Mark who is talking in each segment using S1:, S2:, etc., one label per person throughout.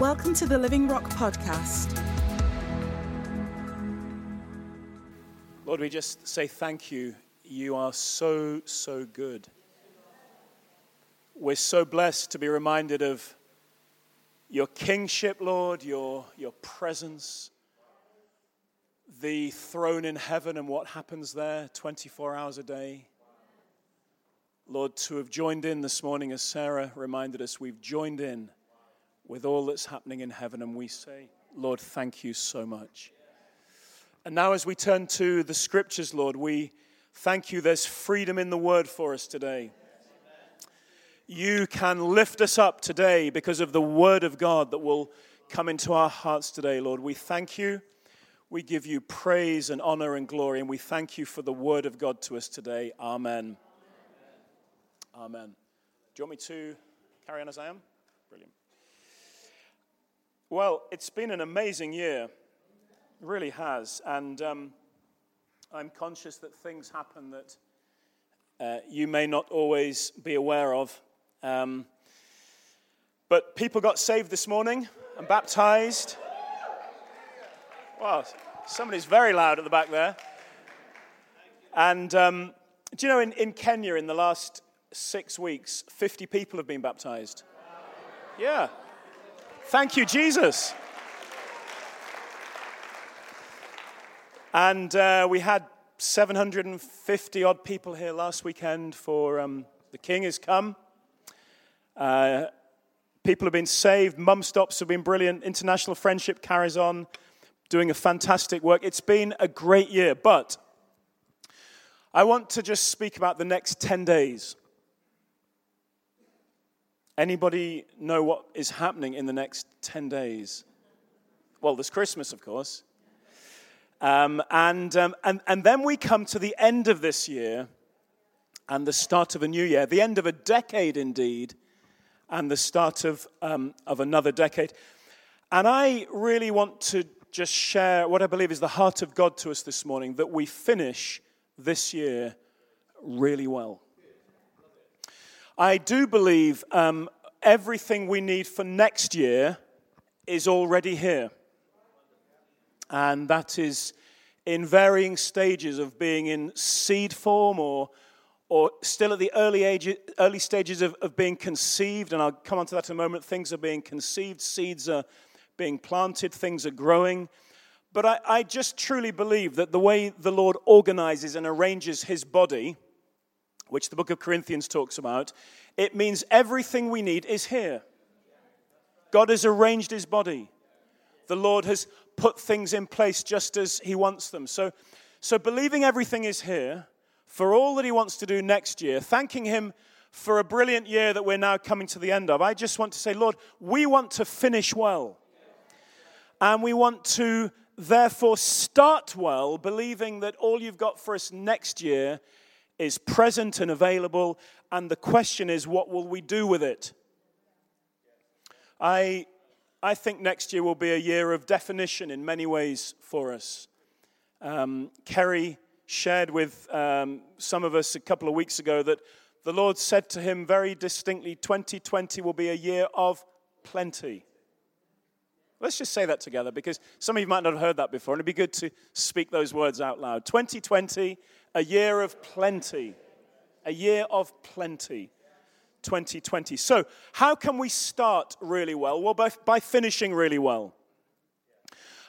S1: Welcome to the Living Rock Podcast.
S2: Lord, we just say thank you. You are so, so good. We're so blessed to be reminded of your kingship, Lord, your, your presence, the throne in heaven and what happens there 24 hours a day. Lord, to have joined in this morning, as Sarah reminded us, we've joined in with all that's happening in heaven, and we say, Lord, thank you so much. And now, as we turn to the scriptures, Lord, we thank you there's freedom in the word for us today. You can lift us up today because of the word of God that will come into our hearts today, Lord. We thank you. We give you praise and honor and glory, and we thank you for the word of God to us today. Amen. Amen. Do you want me to carry on as I am? Well, it's been an amazing year. It really has. And um, I'm conscious that things happen that uh, you may not always be aware of. Um, but people got saved this morning and baptized. Wow, somebody's very loud at the back there. And um, do you know, in, in Kenya, in the last six weeks, 50 people have been baptized? Yeah. Thank you, Jesus. And uh, we had 750 odd people here last weekend for um, The King has Come. Uh, people have been saved. Mum stops have been brilliant. International Friendship carries on, doing a fantastic work. It's been a great year, but I want to just speak about the next 10 days. Anybody know what is happening in the next 10 days? Well, there's Christmas, of course. Um, and, um, and, and then we come to the end of this year and the start of a new year, the end of a decade indeed, and the start of, um, of another decade. And I really want to just share what I believe is the heart of God to us this morning that we finish this year really well. I do believe um, everything we need for next year is already here. And that is in varying stages of being in seed form or, or still at the early, age, early stages of, of being conceived. And I'll come on to that in a moment. Things are being conceived, seeds are being planted, things are growing. But I, I just truly believe that the way the Lord organizes and arranges his body, which the book of Corinthians talks about, it means everything we need is here. God has arranged his body. The Lord has put things in place just as he wants them. So, so believing everything is here for all that he wants to do next year, thanking him for a brilliant year that we're now coming to the end of, I just want to say, Lord, we want to finish well. And we want to therefore start well, believing that all you've got for us next year is present and available, and the question is, what will we do with it? I, I think next year will be a year of definition in many ways for us. Um, Kerry shared with um, some of us a couple of weeks ago that the Lord said to him very distinctly 2020 will be a year of plenty. Let's just say that together because some of you might not have heard that before, and it'd be good to speak those words out loud. 2020, a year of plenty. A year of plenty. 2020. So, how can we start really well? Well, by, by finishing really well.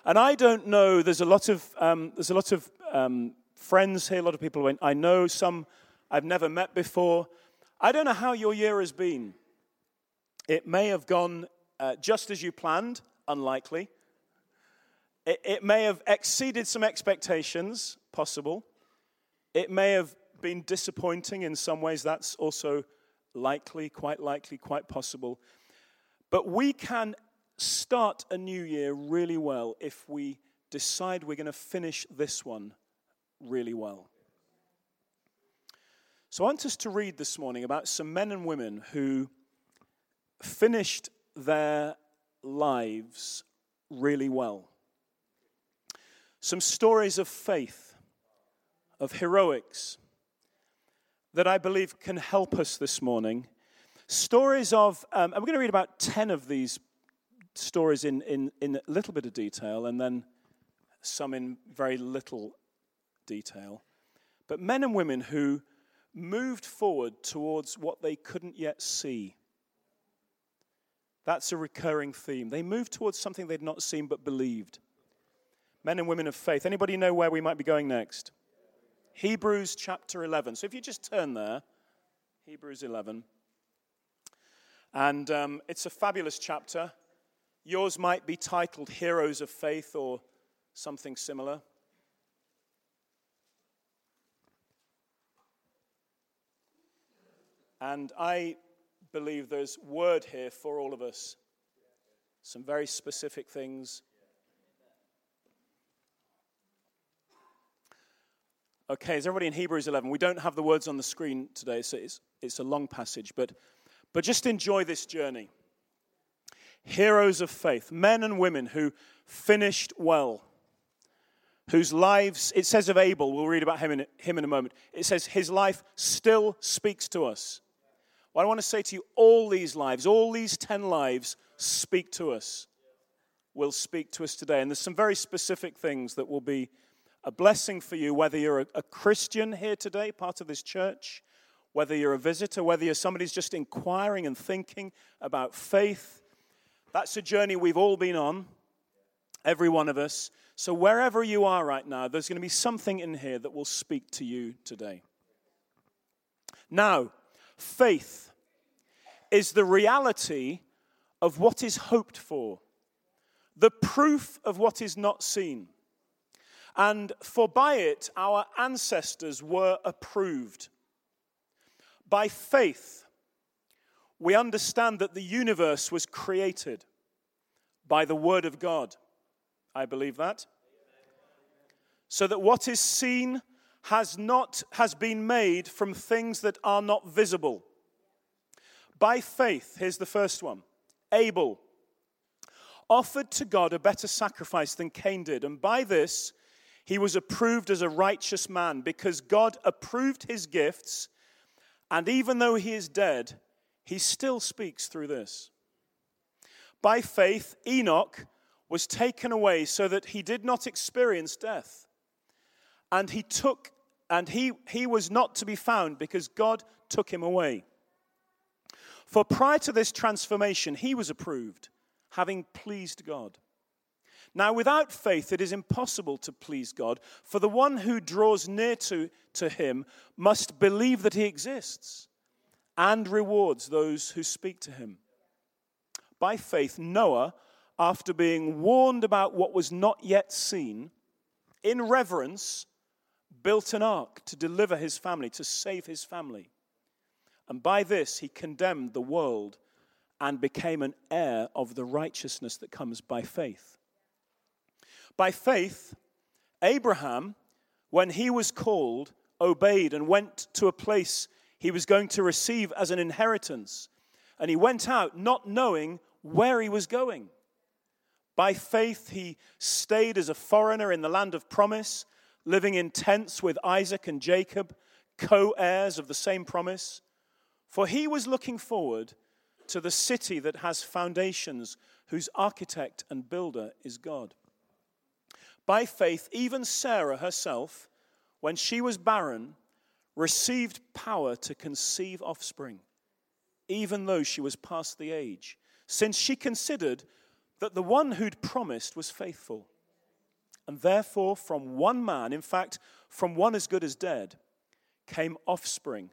S2: And I don't know, there's a lot of, um, there's a lot of um, friends here, a lot of people I know, some I've never met before. I don't know how your year has been. It may have gone uh, just as you planned, unlikely. It, it may have exceeded some expectations, possible. It may have been disappointing in some ways, that's also likely, quite likely, quite possible. But we can start a new year really well if we decide we're going to finish this one really well. So I want us to read this morning about some men and women who finished their lives really well. Some stories of faith, of heroics, that I believe can help us this morning. Stories of, um, we're going to read about 10 of these stories in, in, in a little bit of detail and then some in very little detail. But men and women who moved forward towards what they couldn't yet see. That's a recurring theme. They moved towards something they'd not seen but believed. Men and women of faith. Anybody know where we might be going next? Hebrews chapter 11. So if you just turn there, Hebrews 11. And um, it's a fabulous chapter. Yours might be titled Heroes of Faith or something similar. And I believe there's word here for all of us. Some very specific things. Okay, is everybody in Hebrews 11? We don't have the words on the screen today, so it's, it's a long passage, but, but just enjoy this journey. Heroes of faith, men and women who finished well, whose lives, it says of Abel, we'll read about him in, him in a moment, it says his life still speaks to us. Well, I want to say to you, all these lives, all these 10 lives speak to us, will speak to us today. And there's some very specific things that will be a blessing for you, whether you're a, a Christian here today, part of this church, whether you're a visitor, whether you're somebody who's just inquiring and thinking about faith. That's a journey we've all been on, every one of us. So, wherever you are right now, there's going to be something in here that will speak to you today. Now, faith is the reality of what is hoped for, the proof of what is not seen. And for by it our ancestors were approved. By faith, we understand that the universe was created by the Word of God. I believe that. So that what is seen has not has been made from things that are not visible. By faith, here's the first one. Abel offered to God a better sacrifice than Cain did, and by this he was approved as a righteous man because God approved his gifts, and even though he is dead, he still speaks through this. By faith, Enoch was taken away so that he did not experience death. And he took and he, he was not to be found because God took him away. For prior to this transformation, he was approved, having pleased God. Now, without faith, it is impossible to please God, for the one who draws near to, to him must believe that he exists and rewards those who speak to him. By faith, Noah, after being warned about what was not yet seen, in reverence, built an ark to deliver his family, to save his family. And by this, he condemned the world and became an heir of the righteousness that comes by faith. By faith, Abraham, when he was called, obeyed and went to a place he was going to receive as an inheritance. And he went out not knowing where he was going. By faith, he stayed as a foreigner in the land of promise, living in tents with Isaac and Jacob, co heirs of the same promise. For he was looking forward to the city that has foundations, whose architect and builder is God. By faith, even Sarah herself, when she was barren, received power to conceive offspring, even though she was past the age, since she considered that the one who'd promised was faithful. And therefore, from one man, in fact, from one as good as dead, came offspring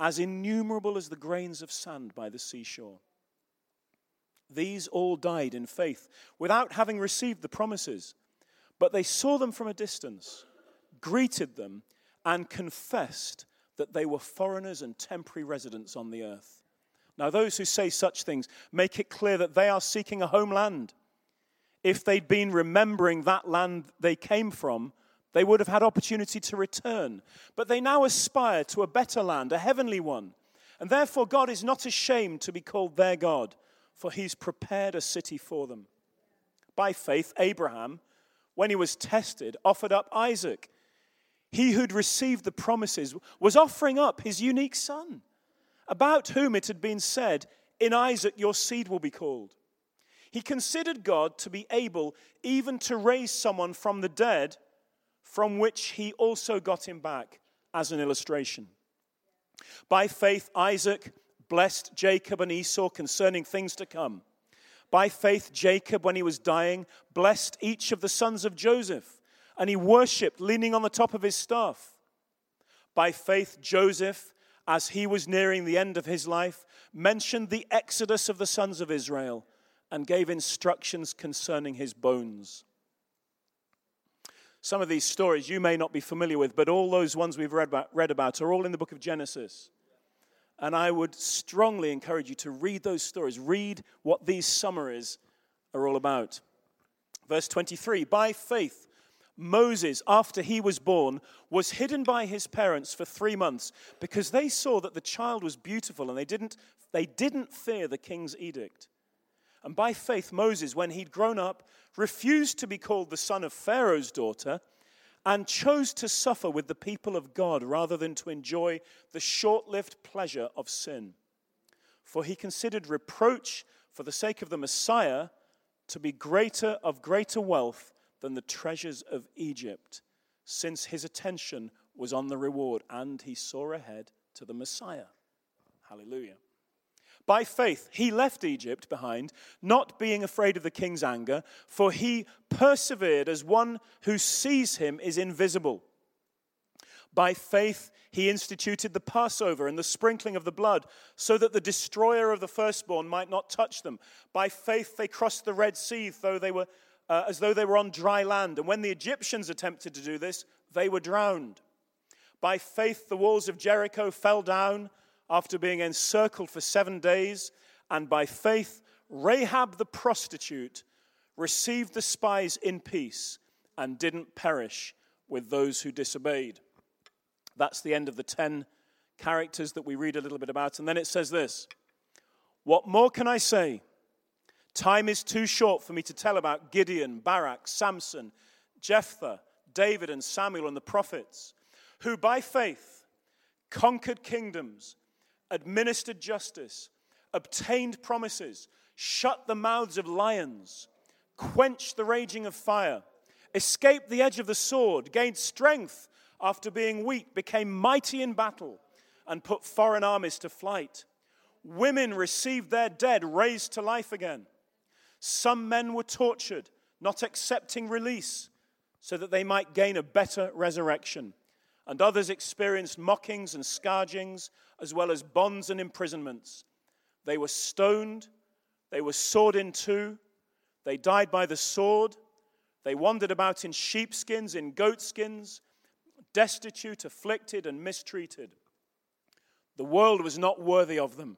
S2: as innumerable as the grains of sand by the seashore. These all died in faith without having received the promises but they saw them from a distance, greeted them, and confessed that they were foreigners and temporary residents on the earth. Now, those who say such things make it clear that they are seeking a homeland. If they'd been remembering that land they came from, they would have had opportunity to return. But they now aspire to a better land, a heavenly one. And therefore, God is not ashamed to be called their God, for he's prepared a city for them. By faith, Abraham, when he was tested, offered up Isaac. He who'd received the promises was offering up his unique son, about whom it had been said, In Isaac your seed will be called. He considered God to be able even to raise someone from the dead, from which he also got him back as an illustration. By faith, Isaac blessed Jacob and Esau concerning things to come. By faith, Jacob, when he was dying, blessed each of the sons of Joseph, and he worshipped leaning on the top of his staff. By faith, Joseph, as he was nearing the end of his life, mentioned the exodus of the sons of Israel and gave instructions concerning his bones. Some of these stories you may not be familiar with, but all those ones we've read about, read about are all in the book of Genesis. And I would strongly encourage you to read those stories, read what these summaries are all about. Verse 23 By faith, Moses, after he was born, was hidden by his parents for three months because they saw that the child was beautiful and they didn't, they didn't fear the king's edict. And by faith, Moses, when he'd grown up, refused to be called the son of Pharaoh's daughter and chose to suffer with the people of God rather than to enjoy the short lived pleasure of sin. For he considered reproach for the sake of the Messiah to be greater of greater wealth than the treasures of Egypt, since his attention was on the reward and he saw ahead to the Messiah. Hallelujah. By faith, he left Egypt behind, not being afraid of the king's anger, for he persevered as one who sees him is invisible. By faith, he instituted the Passover and the sprinkling of the blood, so that the destroyer of the firstborn might not touch them. By faith, they crossed the Red Sea though they were, uh, as though they were on dry land. And when the Egyptians attempted to do this, they were drowned. By faith, the walls of Jericho fell down after being encircled for seven days, and by faith, Rahab the prostitute received the spies in peace and didn't perish with those who disobeyed. That's the end of the 10 characters that we read a little bit about. And then it says this What more can I say? Time is too short for me to tell about Gideon, Barak, Samson, Jephthah, David, and Samuel and the prophets, who by faith conquered kingdoms administered justice, obtained promises, shut the mouths of lions, quenched the raging of fire, escaped the edge of the sword, gained strength after being weak, became mighty in battle, and put foreign armies to flight. Women received their dead raised to life again. Some men were tortured, not accepting release, so that they might gain a better resurrection. And others experienced mockings and scourgings as well as bonds and imprisonments. They were stoned, they were sawed in two, they died by the sword, they wandered about in sheepskins, in goatskins, destitute, afflicted, and mistreated. The world was not worthy of them.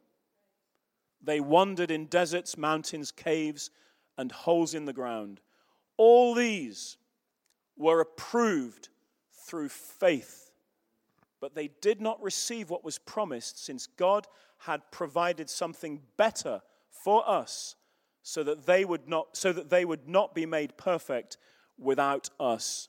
S2: They wandered in deserts, mountains, caves, and holes in the ground. All these were approved through faith but they did not receive what was promised since God had provided something better for us so that they would not, so that they would not be made perfect without us.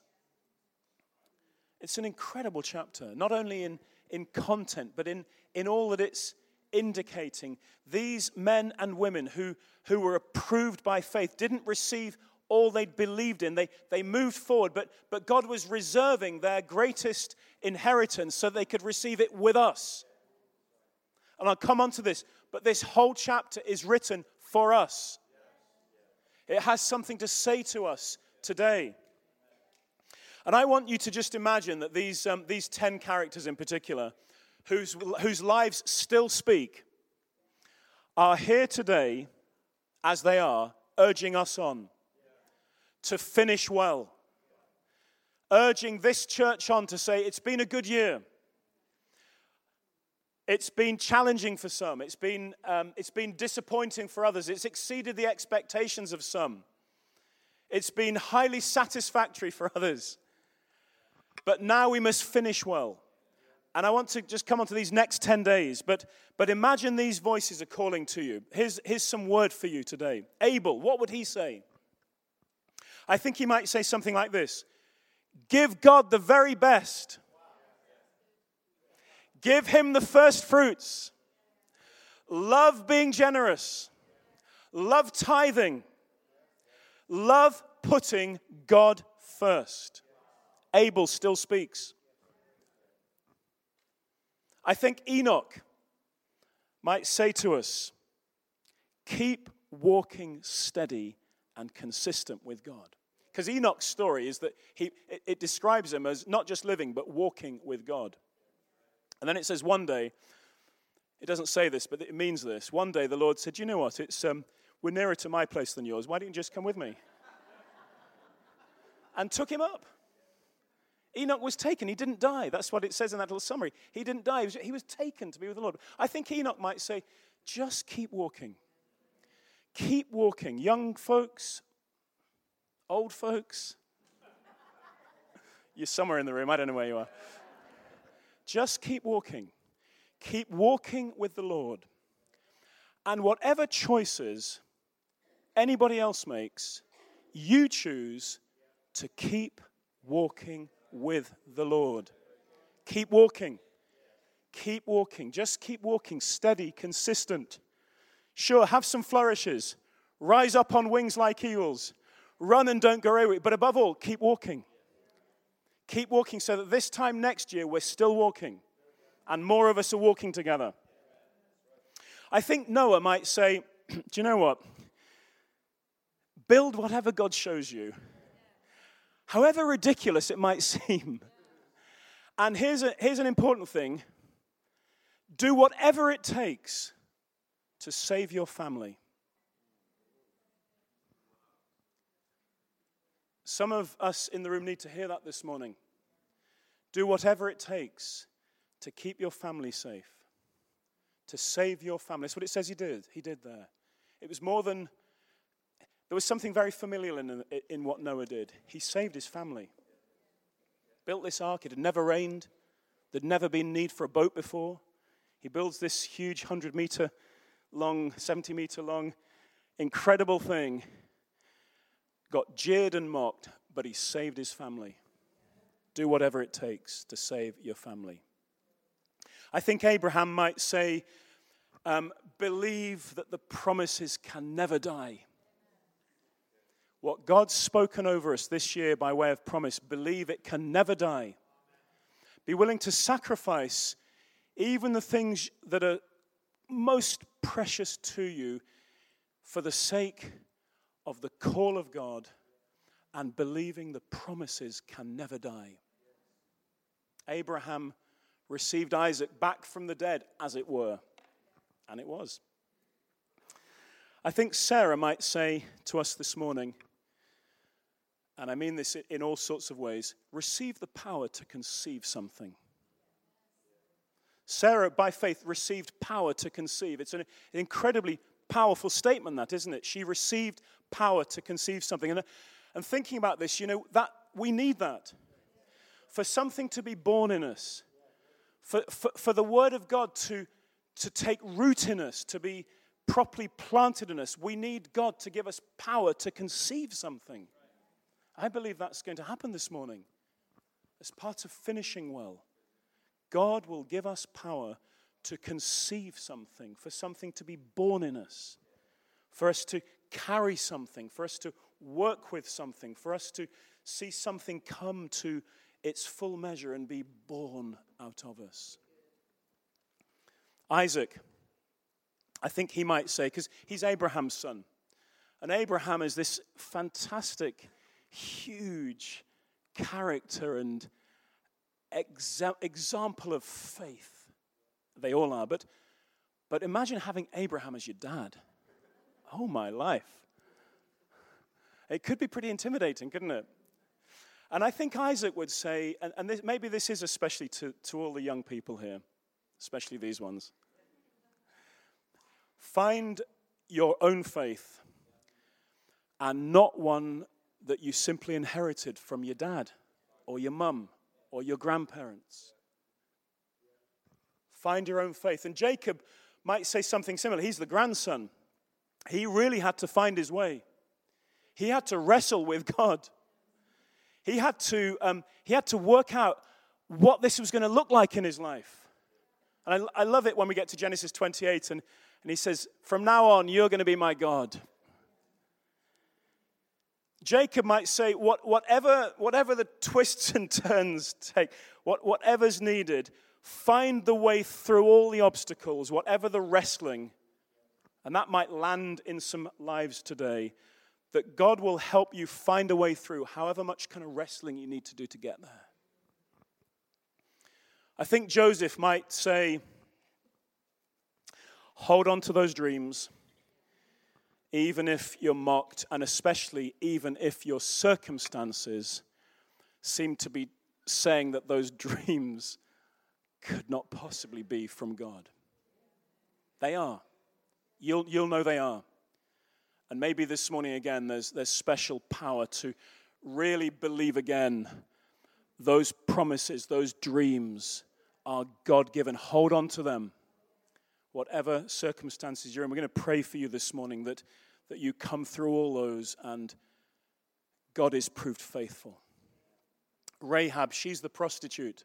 S2: It's an incredible chapter, not only in, in content, but in, in all that it's indicating. These men and women who, who were approved by faith didn't receive all they'd believed in. They, they moved forward, but, but God was reserving their greatest inheritance so they could receive it with us. And I'll come on to this, but this whole chapter is written for us. It has something to say to us today. And I want you to just imagine that these, um, these 10 characters in particular, whose, whose lives still speak, are here today as they are, urging us on to finish well. Urging this church on to say, it's been a good year. It's been challenging for some. It's been, um, it's been disappointing for others. It's exceeded the expectations of some. It's been highly satisfactory for others. But now we must finish well. And I want to just come on to these next 10 days. But, but imagine these voices are calling to you. Here's, here's some word for you today. Abel, what would he say? I think he might say something like this. Give God the very best, give him the first fruits, love being generous, love tithing, love putting God first. Abel still speaks. I think Enoch might say to us keep walking steady and consistent with God. Because Enoch's story is that he, it, it describes him as not just living, but walking with God. And then it says one day, it doesn't say this, but it means this. One day the Lord said, You know what? It's, um, we're nearer to my place than yours. Why don't you just come with me? and took him up. Enoch was taken. He didn't die. That's what it says in that little summary. He didn't die. He was, he was taken to be with the Lord. I think Enoch might say, just keep walking. Keep walking. Young folks, old folks. You're somewhere in the room. I don't know where you are. Just keep walking. Keep walking with the Lord. And whatever choices anybody else makes, you choose to keep walking with the Lord. Keep walking. Keep walking. Just keep walking. Steady, consistent. Sure, have some flourishes. Rise up on wings like eagles. Run and don't go away. But above all, keep walking. Keep walking so that this time next year we're still walking and more of us are walking together. I think Noah might say, Do you know what? Build whatever God shows you however ridiculous it might seem. And here's, a, here's an important thing do whatever it takes to save your family. Some of us in the room need to hear that this morning. Do whatever it takes to keep your family safe, to save your family. That's what it says he did. He did there. It was more than there was something very familiar in, in what Noah did. He saved his family, built this ark. It had never rained, there'd never been need for a boat before. He builds this huge 100 meter long, 70 meter long, incredible thing. Got jeered and mocked, but he saved his family. Do whatever it takes to save your family. I think Abraham might say, um, believe that the promises can never die. What God's spoken over us this year by way of promise, believe it can never die. Be willing to sacrifice even the things that are most precious to you for the sake of the call of God and believing the promises can never die. Abraham received Isaac back from the dead, as it were, and it was. I think Sarah might say to us this morning, and I mean this in all sorts of ways, receive the power to conceive something. Sarah, by faith, received power to conceive. It's an incredibly powerful statement, that, isn't it? She received power to conceive something. And, and thinking about this, you know, that we need that. For something to be born in us, for, for, for the Word of God to, to take root in us, to be properly planted in us, we need God to give us power to conceive something. I believe that's going to happen this morning. As part of finishing well, God will give us power to conceive something, for something to be born in us, for us to carry something, for us to work with something, for us to see something come to its full measure and be born out of us. Isaac, I think he might say, because he's Abraham's son. And Abraham is this fantastic huge character and exa- example of faith. They all are. But, but imagine having Abraham as your dad. Oh, my life. It could be pretty intimidating, couldn't it? And I think Isaac would say, and, and this, maybe this is especially to, to all the young people here, especially these ones find your own faith and not one that you simply inherited from your dad or your mum or your grandparents. Find your own faith. And Jacob might say something similar. He's the grandson. He really had to find his way. He had to wrestle with God. He had to, um, he had to work out what this was going to look like in his life. And I, I love it when we get to Genesis 28 and, and he says, From now on, you're going to be my God. Jacob might say, what, whatever, whatever the twists and turns take, what, whatever's needed, find the way through all the obstacles, whatever the wrestling, and that might land in some lives today, that God will help you find a way through, however much kind of wrestling you need to do to get there. I think Joseph might say, hold on to those dreams even if you're mocked, and especially even if your circumstances seem to be saying that those dreams could not possibly be from God. They are. You'll, you'll know they are. And maybe this morning again, there's, there's special power to really believe again those promises, those dreams are God given. Hold on to them whatever circumstances you're in. We're going to pray for you this morning that, that you come through all those and God is proved faithful. Rahab, she's the prostitute.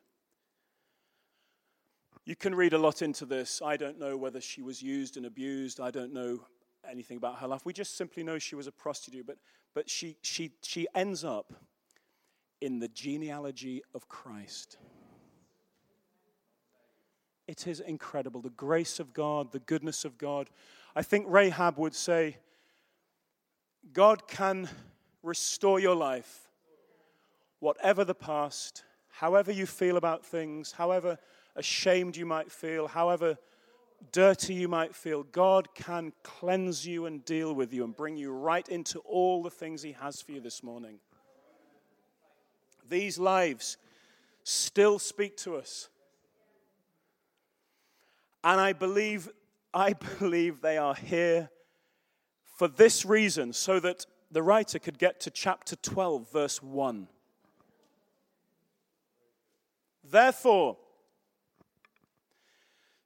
S2: You can read a lot into this. I don't know whether she was used and abused. I don't know anything about her life. We just simply know she was a prostitute, but, but she, she, she ends up in the genealogy of Christ. It is incredible. The grace of God, the goodness of God. I think Rahab would say, God can restore your life, whatever the past, however you feel about things, however ashamed you might feel, however dirty you might feel, God can cleanse you and deal with you and bring you right into all the things He has for you this morning. These lives still speak to us. And I believe, I believe they are here for this reason, so that the writer could get to chapter 12, verse 1. Therefore,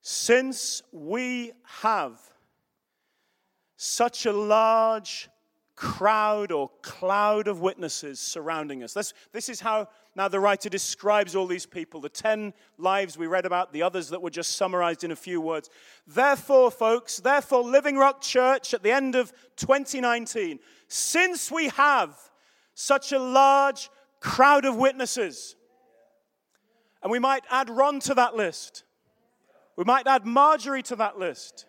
S2: since we have such a large crowd or cloud of witnesses surrounding us. This, this is how now the writer describes all these people the 10 lives we read about, the others that were just summarized in a few words. Therefore, folks, therefore, Living Rock Church at the end of 2019, since we have such a large crowd of witnesses, and we might add Ron to that list, we might add Marjorie to that list.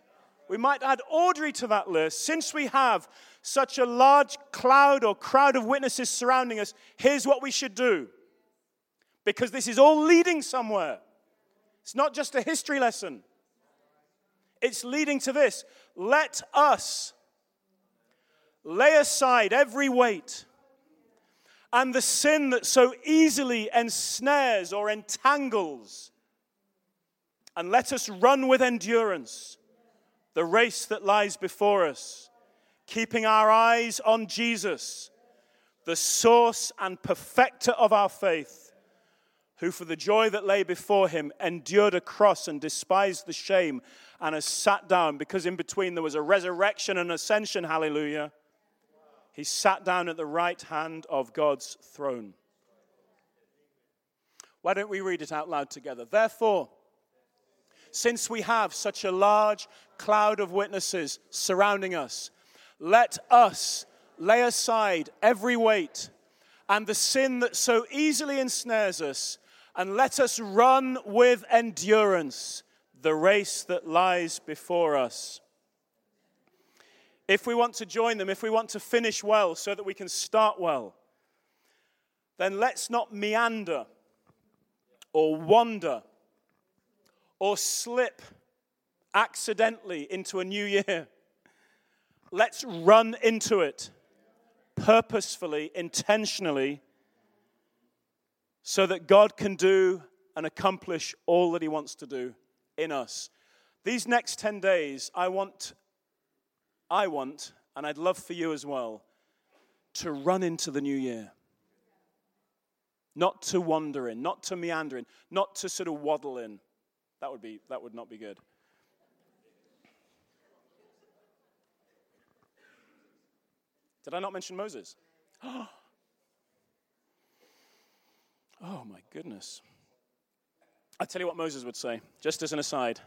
S2: We might add Audrey to that list. Since we have such a large cloud or crowd of witnesses surrounding us, here's what we should do. Because this is all leading somewhere. It's not just a history lesson, it's leading to this. Let us lay aside every weight and the sin that so easily ensnares or entangles, and let us run with endurance the race that lies before us keeping our eyes on Jesus, the source and perfecter of our faith, who for the joy that lay before him endured a cross and despised the shame and has sat down because in between there was a resurrection and ascension, hallelujah. He sat down at the right hand of God's throne. Why don't we read it out loud together? Therefore, since we have such a large cloud of witnesses surrounding us, let us lay aside every weight and the sin that so easily ensnares us, and let us run with endurance the race that lies before us. If we want to join them, if we want to finish well so that we can start well, then let's not meander or wander or slip accidentally into a new year. Let's run into it purposefully, intentionally, so that God can do and accomplish all that He wants to do in us. These next 10 days, I want, I want, and I'd love for you as well, to run into the new year. Not to wander in, not to meander in, not to sort of waddle in. That would, be, that would not be good. Did I not mention Moses? Oh my goodness. I tell you what Moses would say, just as an aside.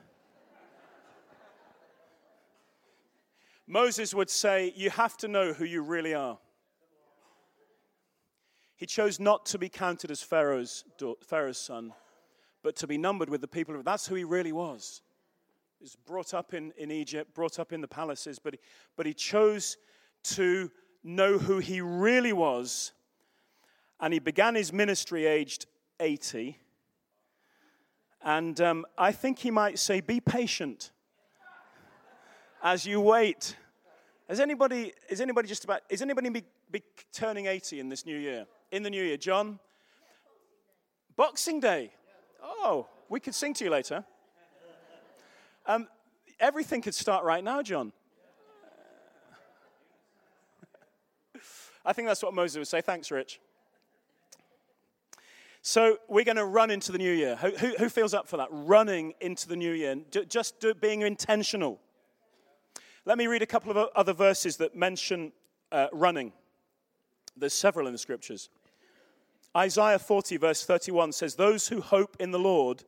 S2: Moses would say, You have to know who you really are. He chose not to be counted as Pharaoh's, Pharaoh's son, but to be numbered with the people of That's who he really was. He was brought up in, in Egypt, brought up in the palaces, but he, but he chose to know who he really was. And he began his ministry aged 80. And um, I think he might say, Be patient as you wait. Is anybody, is anybody just about, is anybody be, be turning 80 in this new year? In the new year? John? Boxing Day. Oh, we could sing to you later. Um, everything could start right now, John. I think that's what Moses would say. Thanks, Rich. So we're going to run into the new year. Who, who, who feels up for that? Running into the new year, just do, being intentional. Let me read a couple of other verses that mention uh, running. There's several in the scriptures. Isaiah 40, verse 31 says, Those who hope in the Lord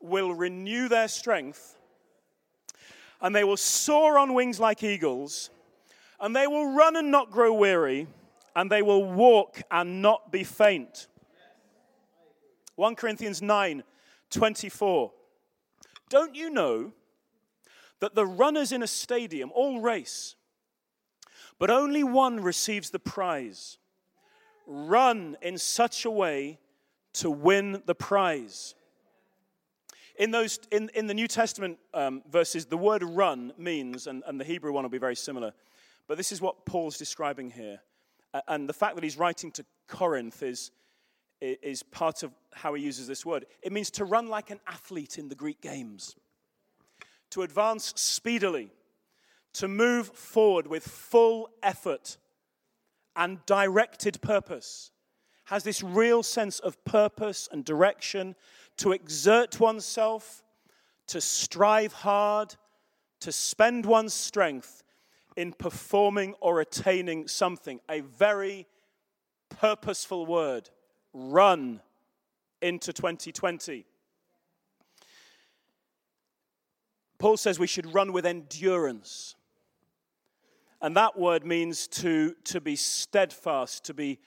S2: will renew their strength, and they will soar on wings like eagles, and they will run and not grow weary, and they will walk and not be faint. 1 Corinthians 9, 24. Don't you know that the runners in a stadium all race, but only one receives the prize. Run in such a way to win the prize. In, those, in, in the New Testament um, verses, the word run means, and, and the Hebrew one will be very similar, but this is what Paul's describing here. And the fact that he's writing to Corinth is, is part of how he uses this word. It means to run like an athlete in the Greek games to advance speedily, to move forward with full effort and directed purpose, has this real sense of purpose and direction, to exert oneself, to strive hard, to spend one's strength in performing or attaining something. A very purposeful word. Run into 2020. Paul says we should run with endurance. And that word means to, to be steadfast, to be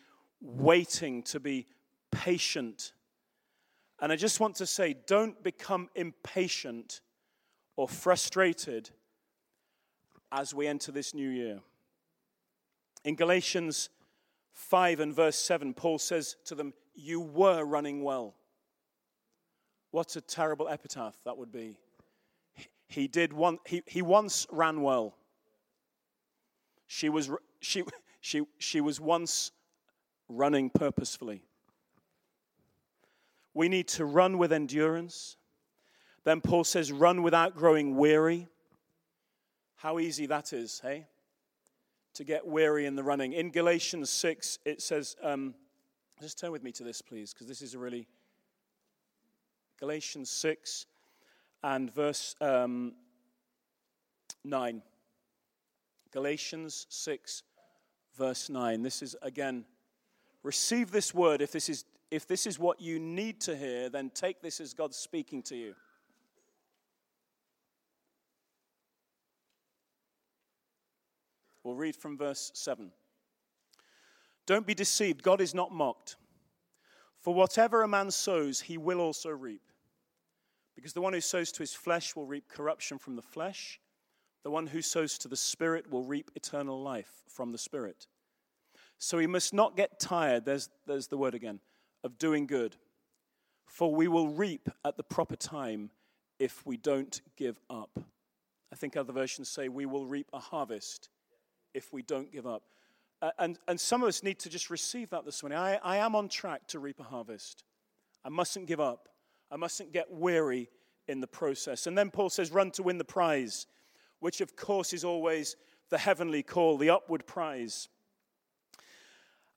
S2: waiting, to be patient. And I just want to say don't become impatient or frustrated as we enter this new year. In Galatians 5 and verse 7, Paul says to them, You were running well. What a terrible epitaph that would be. He, did one, he, he once ran well. She was, she, she, she was once running purposefully. We need to run with endurance. Then Paul says, run without growing weary. How easy that is, hey? To get weary in the running. In Galatians 6, it says, um, just turn with me to this, please, because this is a really. Galatians 6 and verse um, 9. Galatians 6, verse 9. This is again, receive this word. If this is, if this is what you need to hear, then take this as God speaking to you. We'll read from verse 7. Don't be deceived, God is not mocked. For whatever a man sows, he will also reap. Because the one who sows to his flesh will reap corruption from the flesh, the one who sows to the Spirit will reap eternal life from the Spirit. So we must not get tired, there's, there's the word again, of doing good. For we will reap at the proper time if we don't give up. I think other versions say we will reap a harvest if we don't give up. Uh, and, and some of us need to just receive that this morning. I, I am on track to reap a harvest. I mustn't give up. I mustn't get weary in the process. And then Paul says, run to win the prize, which of course is always the heavenly call, the upward prize.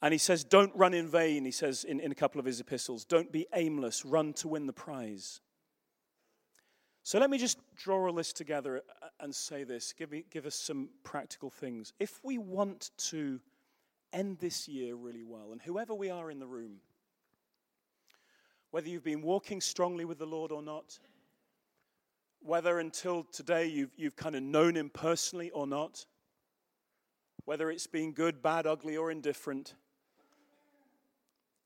S2: And he says, don't run in vain, he says in, in a couple of his epistles. Don't be aimless, run to win the prize. So let me just draw a list together uh, and say this. Give, me, give us some practical things. If we want to end this year really well, and whoever we are in the room, whether you've been walking strongly with the Lord or not, whether until today you've, you've kind of known Him personally or not, whether it's been good, bad, ugly, or indifferent,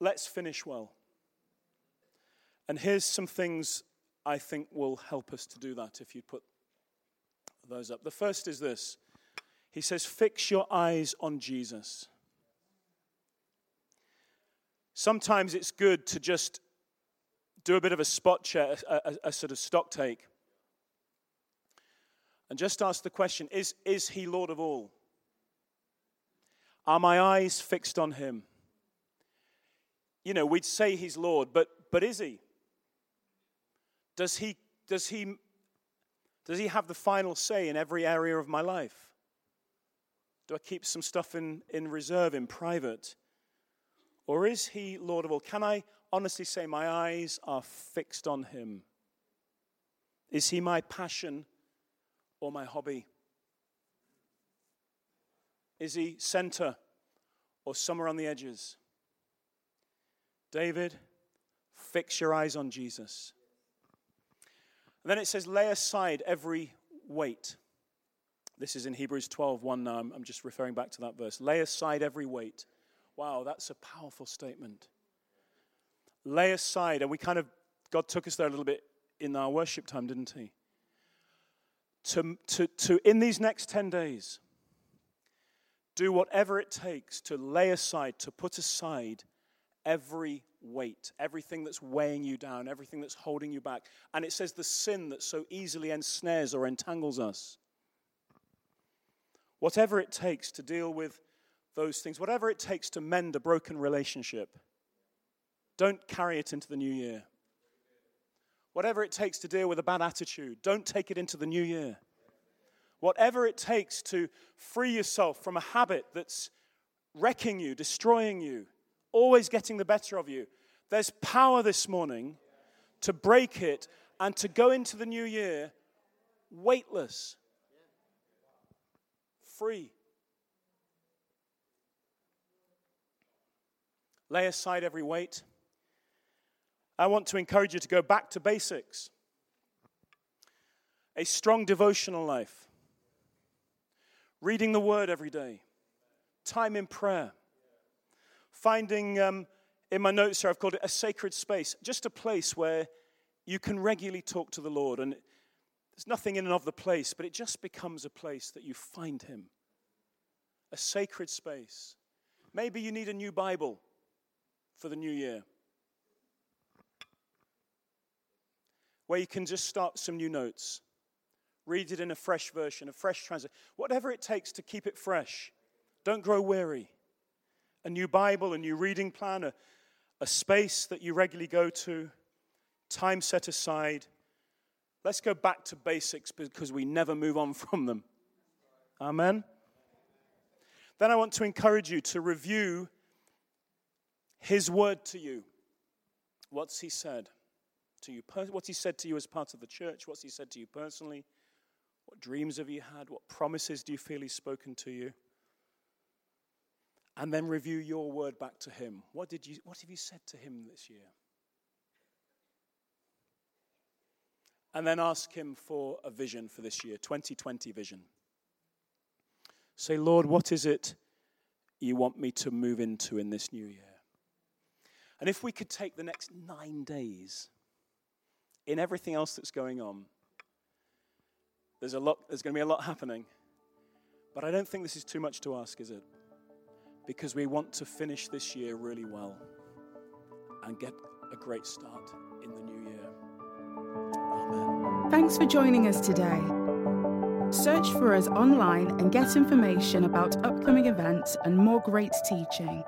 S2: let's finish well. And here's some things I think will help us to do that if you put those up. The first is this He says, Fix your eyes on Jesus. Sometimes it's good to just do a bit of a spot check, a, a, a sort of stock take, and just ask the question is, is He Lord of all? Are my eyes fixed on Him? You know, we'd say He's Lord, but, but is He? Does he, does, he, does he have the final say in every area of my life? Do I keep some stuff in, in reserve, in private? Or is he Lord of all? Can I honestly say my eyes are fixed on him? Is he my passion or my hobby? Is he center or somewhere on the edges? David, fix your eyes on Jesus. And then it says, lay aside every weight. This is in Hebrews 12, 1 now. I'm just referring back to that verse. Lay aside every weight. Wow, that's a powerful statement. Lay aside, and we kind of, God took us there a little bit in our worship time, didn't He? To, to, to in these next 10 days, do whatever it takes to lay aside, to put aside every weight, everything that's weighing you down, everything that's holding you back. And it says the sin that so easily ensnares or entangles us. Whatever it takes to deal with those things, whatever it takes to mend a broken relationship, don't carry it into the new year. Whatever it takes to deal with a bad attitude, don't take it into the new year. Whatever it takes to free yourself from a habit that's wrecking you, destroying you, always getting the better of you. There's power this morning to break it and to go into the new year weightless, free. Lay aside every weight. I want to encourage you to go back to basics. A strong devotional life, reading the word every day, time in prayer finding um, in my notes here, I've called it a sacred space, just a place where you can regularly talk to the Lord. And there's nothing in and of the place, but it just becomes a place that you find Him. A sacred space. Maybe you need a new Bible for the new year. Where you can just start some new notes, read it in a fresh version, a fresh translation, whatever it takes to keep it fresh. Don't grow weary a new Bible, a new reading plan, a, a space that you regularly go to, time set aside. Let's go back to basics because we never move on from them. Amen. Then I want to encourage you to review His word to you. What's He said to you? What's He said to you as part of the church? What's He said to you personally? What dreams have you had? What promises do you feel He's spoken to you? And then review your word back to him. What, did you, what have you said to him this year? And then ask him for a vision for this year, 2020 vision. Say, Lord, what is it you want me to move into in this new year? And if we could take the next nine days in everything else that's going on, there's, a lot, there's going to be a lot happening. But I don't think this is too much to ask, is it? Because we want to finish this year really well and get a great start in the new year. Amen.
S1: Thanks for joining us today. Search for us online and get information about upcoming events and more great teaching.